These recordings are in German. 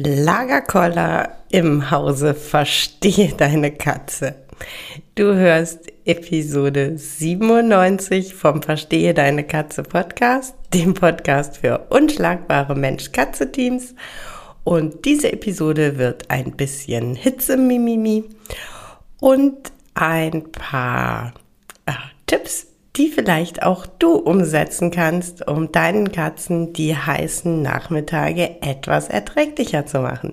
Lagerkoller im Hause Verstehe deine Katze. Du hörst Episode 97 vom Verstehe deine Katze Podcast, dem Podcast für unschlagbare Mensch-Katze-Teams. Und diese Episode wird ein bisschen Hitze-Mimimi und ein paar äh, Tipps die vielleicht auch du umsetzen kannst, um deinen Katzen die heißen Nachmittage etwas erträglicher zu machen.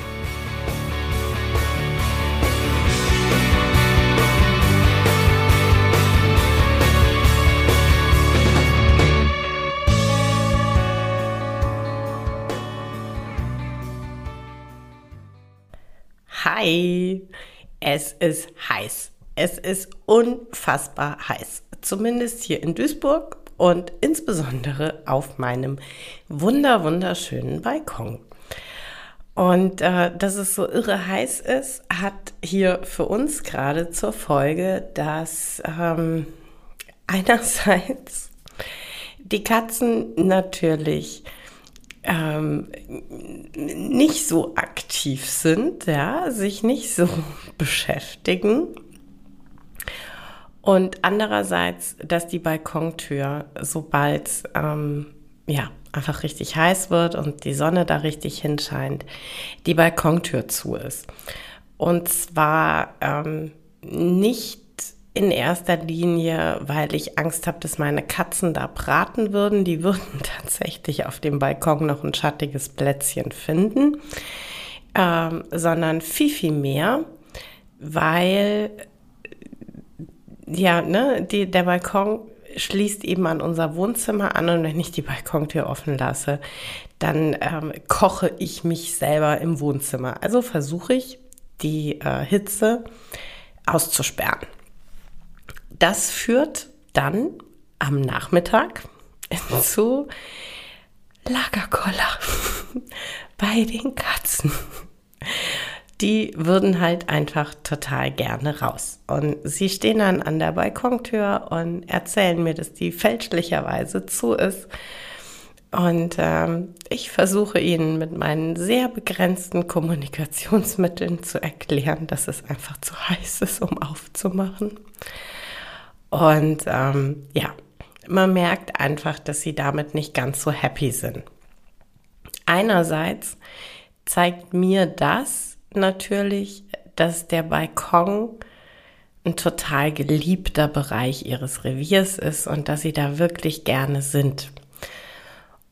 Hi, es ist heiß. Es ist unfassbar heiß. Zumindest hier in Duisburg und insbesondere auf meinem wunder wunderschönen Balkon. Und äh, dass es so irre heiß ist, hat hier für uns gerade zur Folge, dass ähm, einerseits die Katzen natürlich ähm, nicht so aktiv sind, ja, sich nicht so beschäftigen. Und andererseits, dass die Balkontür, sobald ähm, ja, einfach richtig heiß wird und die Sonne da richtig hinscheint, die Balkontür zu ist. Und zwar ähm, nicht in erster Linie, weil ich Angst habe, dass meine Katzen da braten würden. Die würden tatsächlich auf dem Balkon noch ein schattiges Plätzchen finden, ähm, sondern viel, viel mehr, weil ja, ne, die, der Balkon schließt eben an unser Wohnzimmer an und wenn ich die Balkontür offen lasse, dann ähm, koche ich mich selber im Wohnzimmer. Also versuche ich, die äh, Hitze auszusperren. Das führt dann am Nachmittag zu Lagerkoller bei den Katzen. Die würden halt einfach total gerne raus. Und sie stehen dann an der Balkontür und erzählen mir, dass die fälschlicherweise zu ist. Und ähm, ich versuche ihnen mit meinen sehr begrenzten Kommunikationsmitteln zu erklären, dass es einfach zu heiß ist, um aufzumachen. Und ähm, ja, man merkt einfach, dass sie damit nicht ganz so happy sind. Einerseits zeigt mir das natürlich, dass der Balkon ein total geliebter Bereich ihres Reviers ist und dass sie da wirklich gerne sind.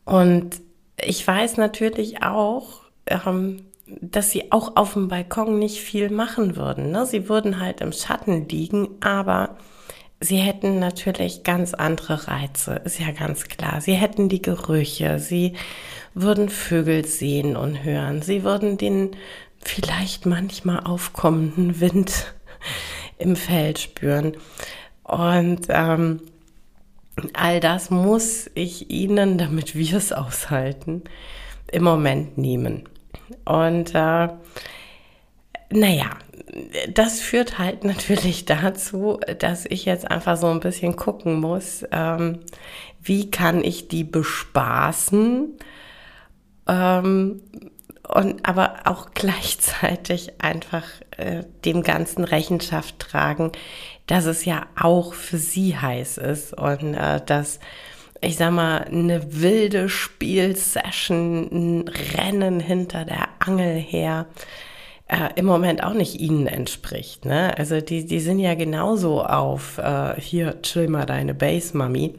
Und ich weiß natürlich auch, ähm, dass sie auch auf dem Balkon nicht viel machen würden. Ne? Sie würden halt im Schatten liegen, aber Sie hätten natürlich ganz andere Reize, ist ja ganz klar. Sie hätten die Gerüche, sie würden Vögel sehen und hören, sie würden den vielleicht manchmal aufkommenden Wind im Feld spüren. Und ähm, all das muss ich Ihnen, damit wir es aushalten, im Moment nehmen. Und äh, naja, das führt halt natürlich dazu, dass ich jetzt einfach so ein bisschen gucken muss, ähm, wie kann ich die bespaßen, ähm, und aber auch gleichzeitig einfach äh, dem Ganzen Rechenschaft tragen, dass es ja auch für sie heiß ist und äh, dass ich sag mal, eine wilde Spielsession, ein Rennen hinter der Angel her, äh, im Moment auch nicht ihnen entspricht. Ne? Also die, die sind ja genauso auf, äh, hier chill mal deine Base, Mami.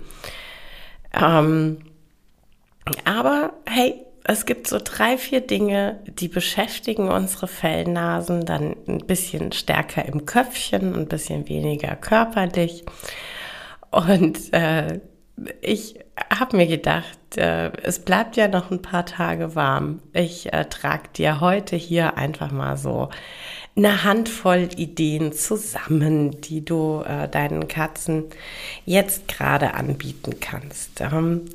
Ähm, aber hey, es gibt so drei, vier Dinge, die beschäftigen unsere Fellnasen dann ein bisschen stärker im Köpfchen, ein bisschen weniger körperlich. Und äh, ich habe mir gedacht, äh, es bleibt ja noch ein paar Tage warm. Ich äh, trage dir heute hier einfach mal so eine Handvoll Ideen zusammen, die du äh, deinen Katzen jetzt gerade anbieten kannst. Ähm,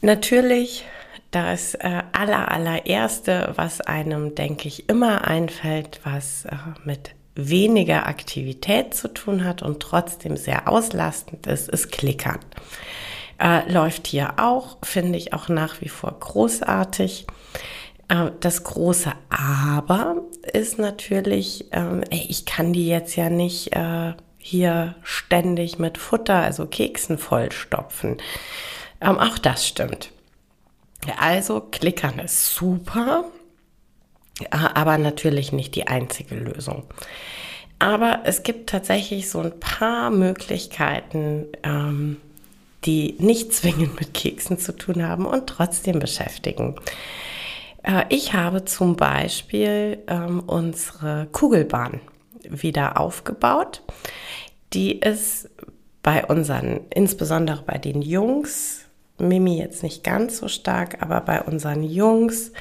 natürlich das äh, aller, allererste, was einem, denke ich, immer einfällt, was äh, mit weniger Aktivität zu tun hat und trotzdem sehr auslastend ist, ist Klickern. Äh, läuft hier auch, finde ich auch nach wie vor großartig. Äh, das große Aber ist natürlich, äh, ich kann die jetzt ja nicht äh, hier ständig mit Futter, also Keksen vollstopfen. Ähm, auch das stimmt. Also Klickern ist super, aber natürlich nicht die einzige Lösung. Aber es gibt tatsächlich so ein paar Möglichkeiten, ähm, die nicht zwingend mit Keksen zu tun haben und trotzdem beschäftigen. Äh, ich habe zum Beispiel ähm, unsere Kugelbahn wieder aufgebaut. Die ist bei unseren, insbesondere bei den Jungs, Mimi jetzt nicht ganz so stark, aber bei unseren Jungs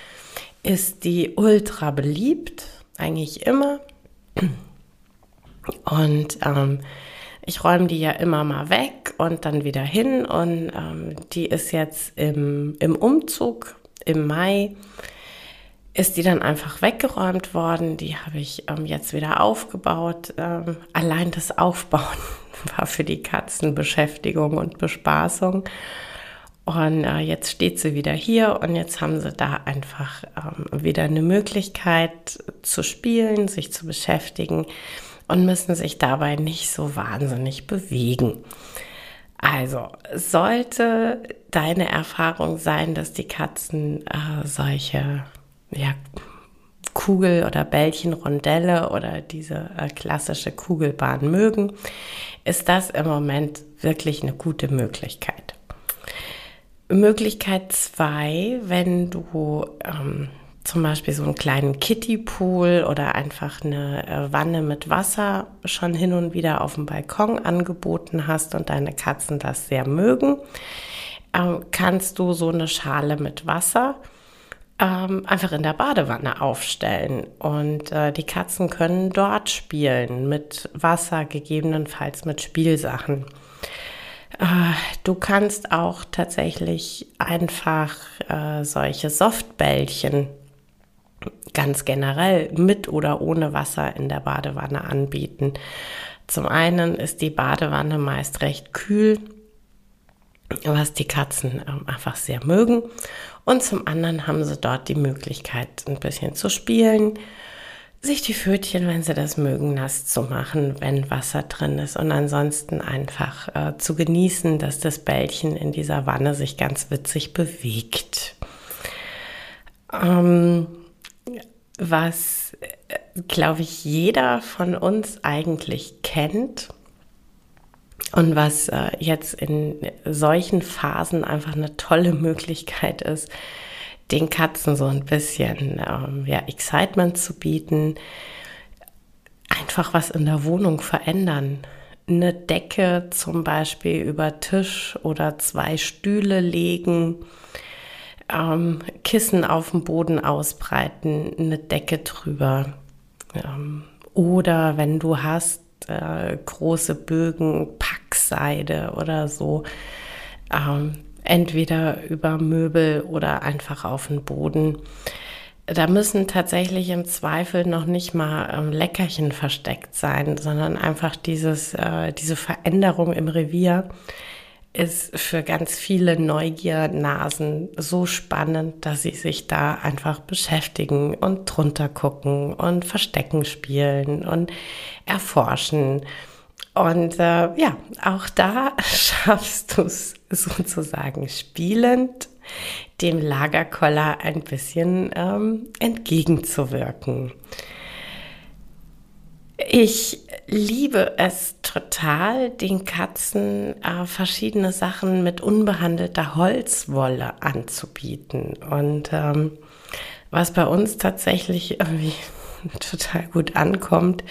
ist die ultra beliebt, eigentlich immer. Und ähm, ich räume die ja immer mal weg und dann wieder hin. Und ähm, die ist jetzt im, im Umzug im Mai, ist die dann einfach weggeräumt worden. Die habe ich ähm, jetzt wieder aufgebaut. Ähm, allein das Aufbauen war für die Katzen Beschäftigung und Bespaßung. Und äh, jetzt steht sie wieder hier und jetzt haben sie da einfach ähm, wieder eine Möglichkeit zu spielen, sich zu beschäftigen und müssen sich dabei nicht so wahnsinnig bewegen. Also, sollte deine Erfahrung sein, dass die Katzen äh, solche ja, Kugel- oder Bällchenrondelle oder diese äh, klassische Kugelbahn mögen, ist das im Moment wirklich eine gute Möglichkeit. Möglichkeit zwei, wenn du ähm, zum Beispiel so einen kleinen Kiddie-Pool oder einfach eine äh, Wanne mit Wasser schon hin und wieder auf dem Balkon angeboten hast und deine Katzen das sehr mögen, ähm, kannst du so eine Schale mit Wasser ähm, einfach in der Badewanne aufstellen und äh, die Katzen können dort spielen mit Wasser, gegebenenfalls mit Spielsachen. Äh, du kannst auch tatsächlich einfach äh, solche Softbällchen ganz generell mit oder ohne Wasser in der Badewanne anbieten. Zum einen ist die Badewanne meist recht kühl, was die Katzen äh, einfach sehr mögen. Und zum anderen haben sie dort die Möglichkeit, ein bisschen zu spielen, sich die Pfötchen, wenn sie das mögen, nass zu machen, wenn Wasser drin ist und ansonsten einfach äh, zu genießen, dass das Bällchen in dieser Wanne sich ganz witzig bewegt. Ähm, was, äh, glaube ich, jeder von uns eigentlich kennt und was äh, jetzt in solchen Phasen einfach eine tolle Möglichkeit ist, den Katzen so ein bisschen ähm, ja, Excitement zu bieten, einfach was in der Wohnung verändern. Eine Decke zum Beispiel über Tisch oder zwei Stühle legen, ähm, Kissen auf dem Boden ausbreiten, eine Decke drüber. Ähm, oder wenn du hast, äh, große Bögen, Packseide oder so. Ähm, entweder über Möbel oder einfach auf den Boden. Da müssen tatsächlich im Zweifel noch nicht mal ähm, Leckerchen versteckt sein, sondern einfach dieses, äh, diese Veränderung im Revier ist für ganz viele Neugiernasen so spannend, dass sie sich da einfach beschäftigen und drunter gucken und Verstecken spielen und erforschen. Und äh, ja, auch da schaffst du es sozusagen spielend, dem Lagerkoller ein bisschen ähm, entgegenzuwirken. Ich liebe es total, den Katzen äh, verschiedene Sachen mit unbehandelter Holzwolle anzubieten. Und ähm, was bei uns tatsächlich irgendwie total gut ankommt,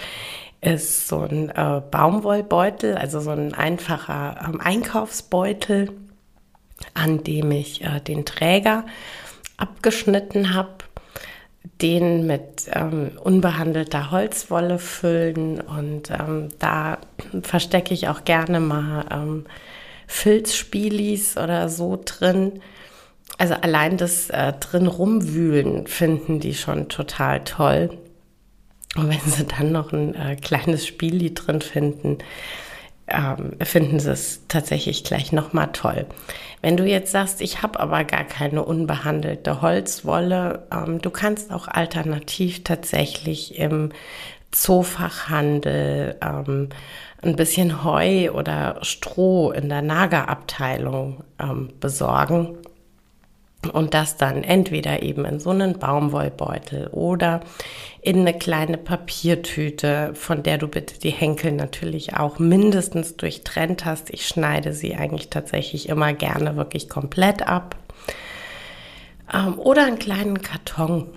ist so ein äh, Baumwollbeutel, also so ein einfacher ähm, Einkaufsbeutel, an dem ich äh, den Träger abgeschnitten habe, den mit ähm, unbehandelter Holzwolle füllen und ähm, da verstecke ich auch gerne mal ähm, Filzspielis oder so drin. Also allein das äh, drin rumwühlen finden die schon total toll. Und wenn sie dann noch ein äh, kleines Spieli drin finden, ähm, finden sie es tatsächlich gleich nochmal toll. Wenn du jetzt sagst, ich habe aber gar keine unbehandelte Holzwolle, ähm, du kannst auch alternativ tatsächlich im Zoofachhandel ähm, ein bisschen Heu oder Stroh in der Nagerabteilung ähm, besorgen und das dann entweder eben in so einen Baumwollbeutel oder in eine kleine Papiertüte, von der du bitte die Henkel natürlich auch mindestens durchtrennt hast. Ich schneide sie eigentlich tatsächlich immer gerne wirklich komplett ab. Ähm, oder einen kleinen Karton,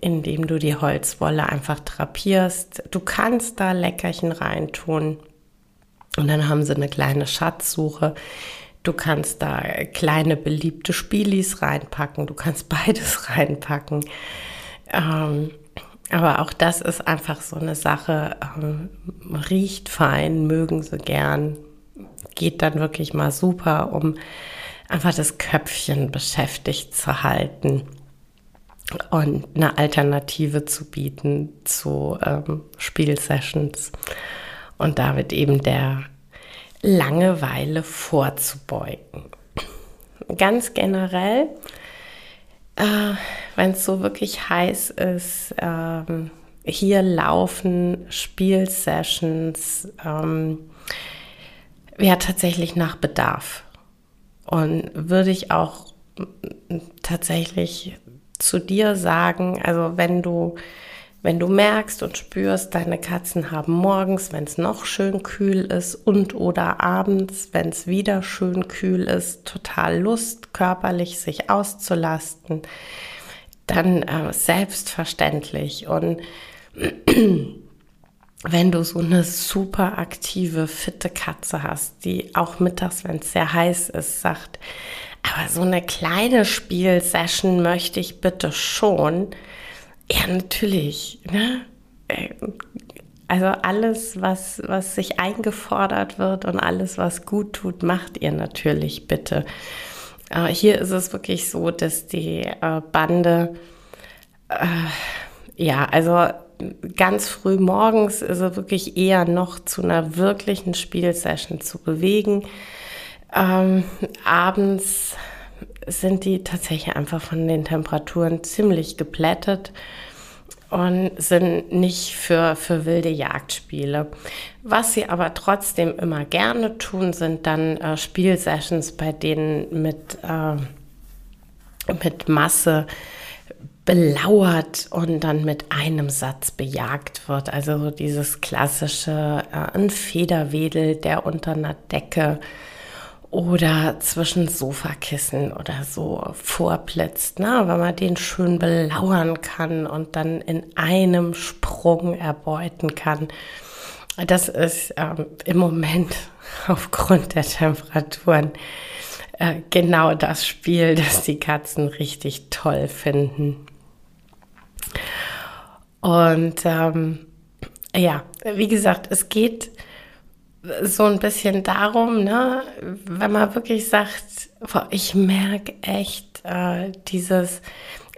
in dem du die Holzwolle einfach drapierst. Du kannst da Leckerchen reintun. Und dann haben sie eine kleine Schatzsuche Du kannst da kleine beliebte Spielis reinpacken, du kannst beides reinpacken. Ähm, aber auch das ist einfach so eine Sache, ähm, riecht fein, mögen sie gern, geht dann wirklich mal super, um einfach das Köpfchen beschäftigt zu halten und eine Alternative zu bieten zu ähm, Spielsessions. Und damit eben der Langeweile vorzubeugen. Ganz generell, äh, wenn es so wirklich heiß ist, äh, hier laufen Spielsessions ähm, ja tatsächlich nach Bedarf. Und würde ich auch tatsächlich zu dir sagen, also wenn du wenn du merkst und spürst, deine Katzen haben morgens, wenn es noch schön kühl ist und oder abends, wenn es wieder schön kühl ist, total Lust, körperlich sich auszulasten, dann äh, selbstverständlich. Und wenn du so eine super aktive, fitte Katze hast, die auch mittags, wenn es sehr heiß ist, sagt, aber so eine kleine Spielsession möchte ich bitte schon, ja, natürlich. Ne? Äh, also alles, was, was sich eingefordert wird und alles, was gut tut, macht ihr natürlich bitte. Aber hier ist es wirklich so, dass die äh, Bande, äh, ja, also ganz früh morgens ist es wirklich eher noch zu einer wirklichen Spielsession zu bewegen. Ähm, abends sind die tatsächlich einfach von den Temperaturen ziemlich geplättet und sind nicht für, für wilde Jagdspiele. Was sie aber trotzdem immer gerne tun, sind dann äh, Spielsessions, bei denen mit, äh, mit Masse belauert und dann mit einem Satz bejagt wird. Also dieses klassische, äh, ein Federwedel, der unter einer Decke oder zwischen Sofakissen oder so vorblitzt, ne? wenn man den schön belauern kann und dann in einem Sprung erbeuten kann. Das ist ähm, im Moment aufgrund der Temperaturen äh, genau das Spiel, das die Katzen richtig toll finden. Und ähm, ja, wie gesagt, es geht so ein bisschen darum, ne, wenn man wirklich sagt, boah, ich merke echt äh, dieses,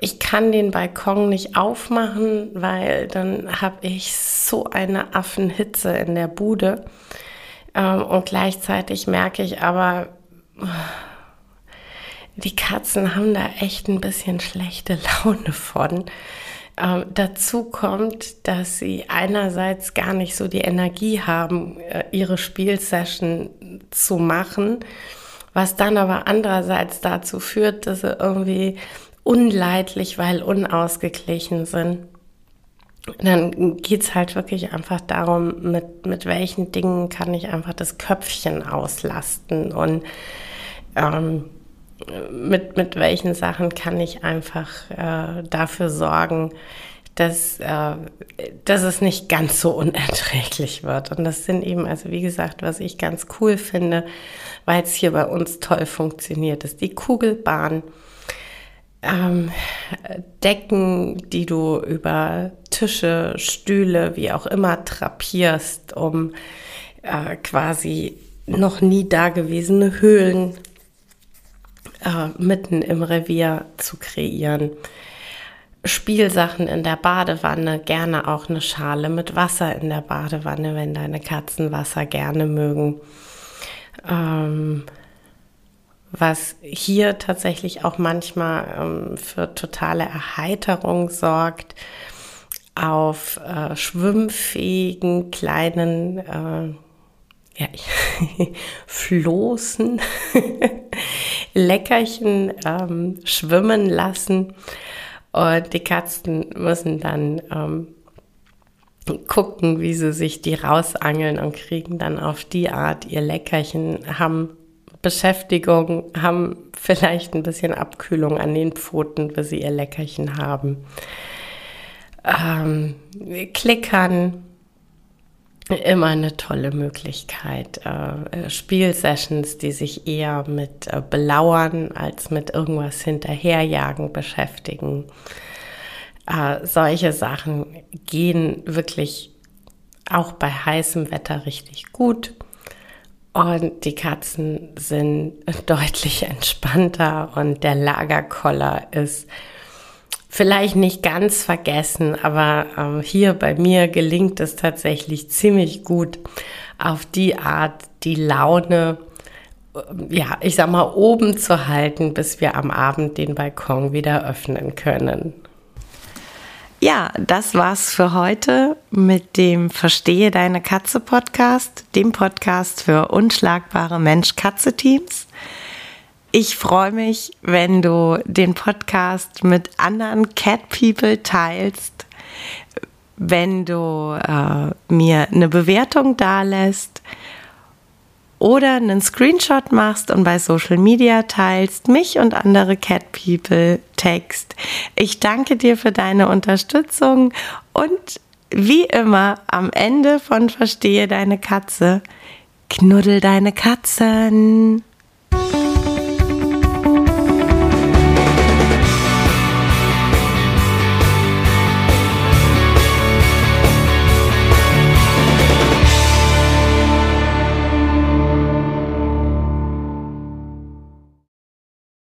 ich kann den Balkon nicht aufmachen, weil dann habe ich so eine Affenhitze in der Bude. Ähm, und gleichzeitig merke ich aber, die Katzen haben da echt ein bisschen schlechte Laune von. Ähm, dazu kommt, dass sie einerseits gar nicht so die Energie haben, äh, ihre Spielsession zu machen, was dann aber andererseits dazu führt, dass sie irgendwie unleidlich, weil unausgeglichen sind. dann geht's halt wirklich einfach darum, mit, mit welchen Dingen kann ich einfach das Köpfchen auslasten und ähm, mit, mit welchen Sachen kann ich einfach äh, dafür sorgen, dass, äh, dass es nicht ganz so unerträglich wird. Und das sind eben, also wie gesagt, was ich ganz cool finde, weil es hier bei uns toll funktioniert, ist die Kugelbahn. Ähm, Decken, die du über Tische, Stühle, wie auch immer drapierst, um äh, quasi noch nie dagewesene Höhlen äh, mitten im Revier zu kreieren. Spielsachen in der Badewanne, gerne auch eine Schale mit Wasser in der Badewanne, wenn deine Katzen Wasser gerne mögen. Ähm, was hier tatsächlich auch manchmal ähm, für totale Erheiterung sorgt, auf äh, schwimmfähigen kleinen äh, ja, Floßen, Leckerchen ähm, schwimmen lassen und die Katzen müssen dann ähm, gucken, wie sie sich die rausangeln und kriegen dann auf die Art ihr Leckerchen, haben Beschäftigung, haben vielleicht ein bisschen Abkühlung an den Pfoten, bis sie ihr Leckerchen haben. Ähm, klickern, immer eine tolle Möglichkeit. Äh, Spielsessions, die sich eher mit äh, Belauern als mit irgendwas hinterherjagen beschäftigen. Äh, solche Sachen gehen wirklich auch bei heißem Wetter richtig gut. Und die Katzen sind deutlich entspannter und der Lagerkoller ist vielleicht nicht ganz vergessen, aber ähm, hier bei mir gelingt es tatsächlich ziemlich gut, auf die Art die Laune, äh, ja, ich sag mal, oben zu halten, bis wir am Abend den Balkon wieder öffnen können. Ja, das war's für heute mit dem Verstehe deine Katze Podcast, dem Podcast für unschlagbare Mensch-Katze-Teams. Ich freue mich, wenn du den Podcast mit anderen Cat People teilst, wenn du äh, mir eine Bewertung dalässt oder einen Screenshot machst und bei Social Media teilst, mich und andere Cat People text. Ich danke dir für deine Unterstützung und wie immer am Ende von Verstehe deine Katze, knuddel deine Katzen.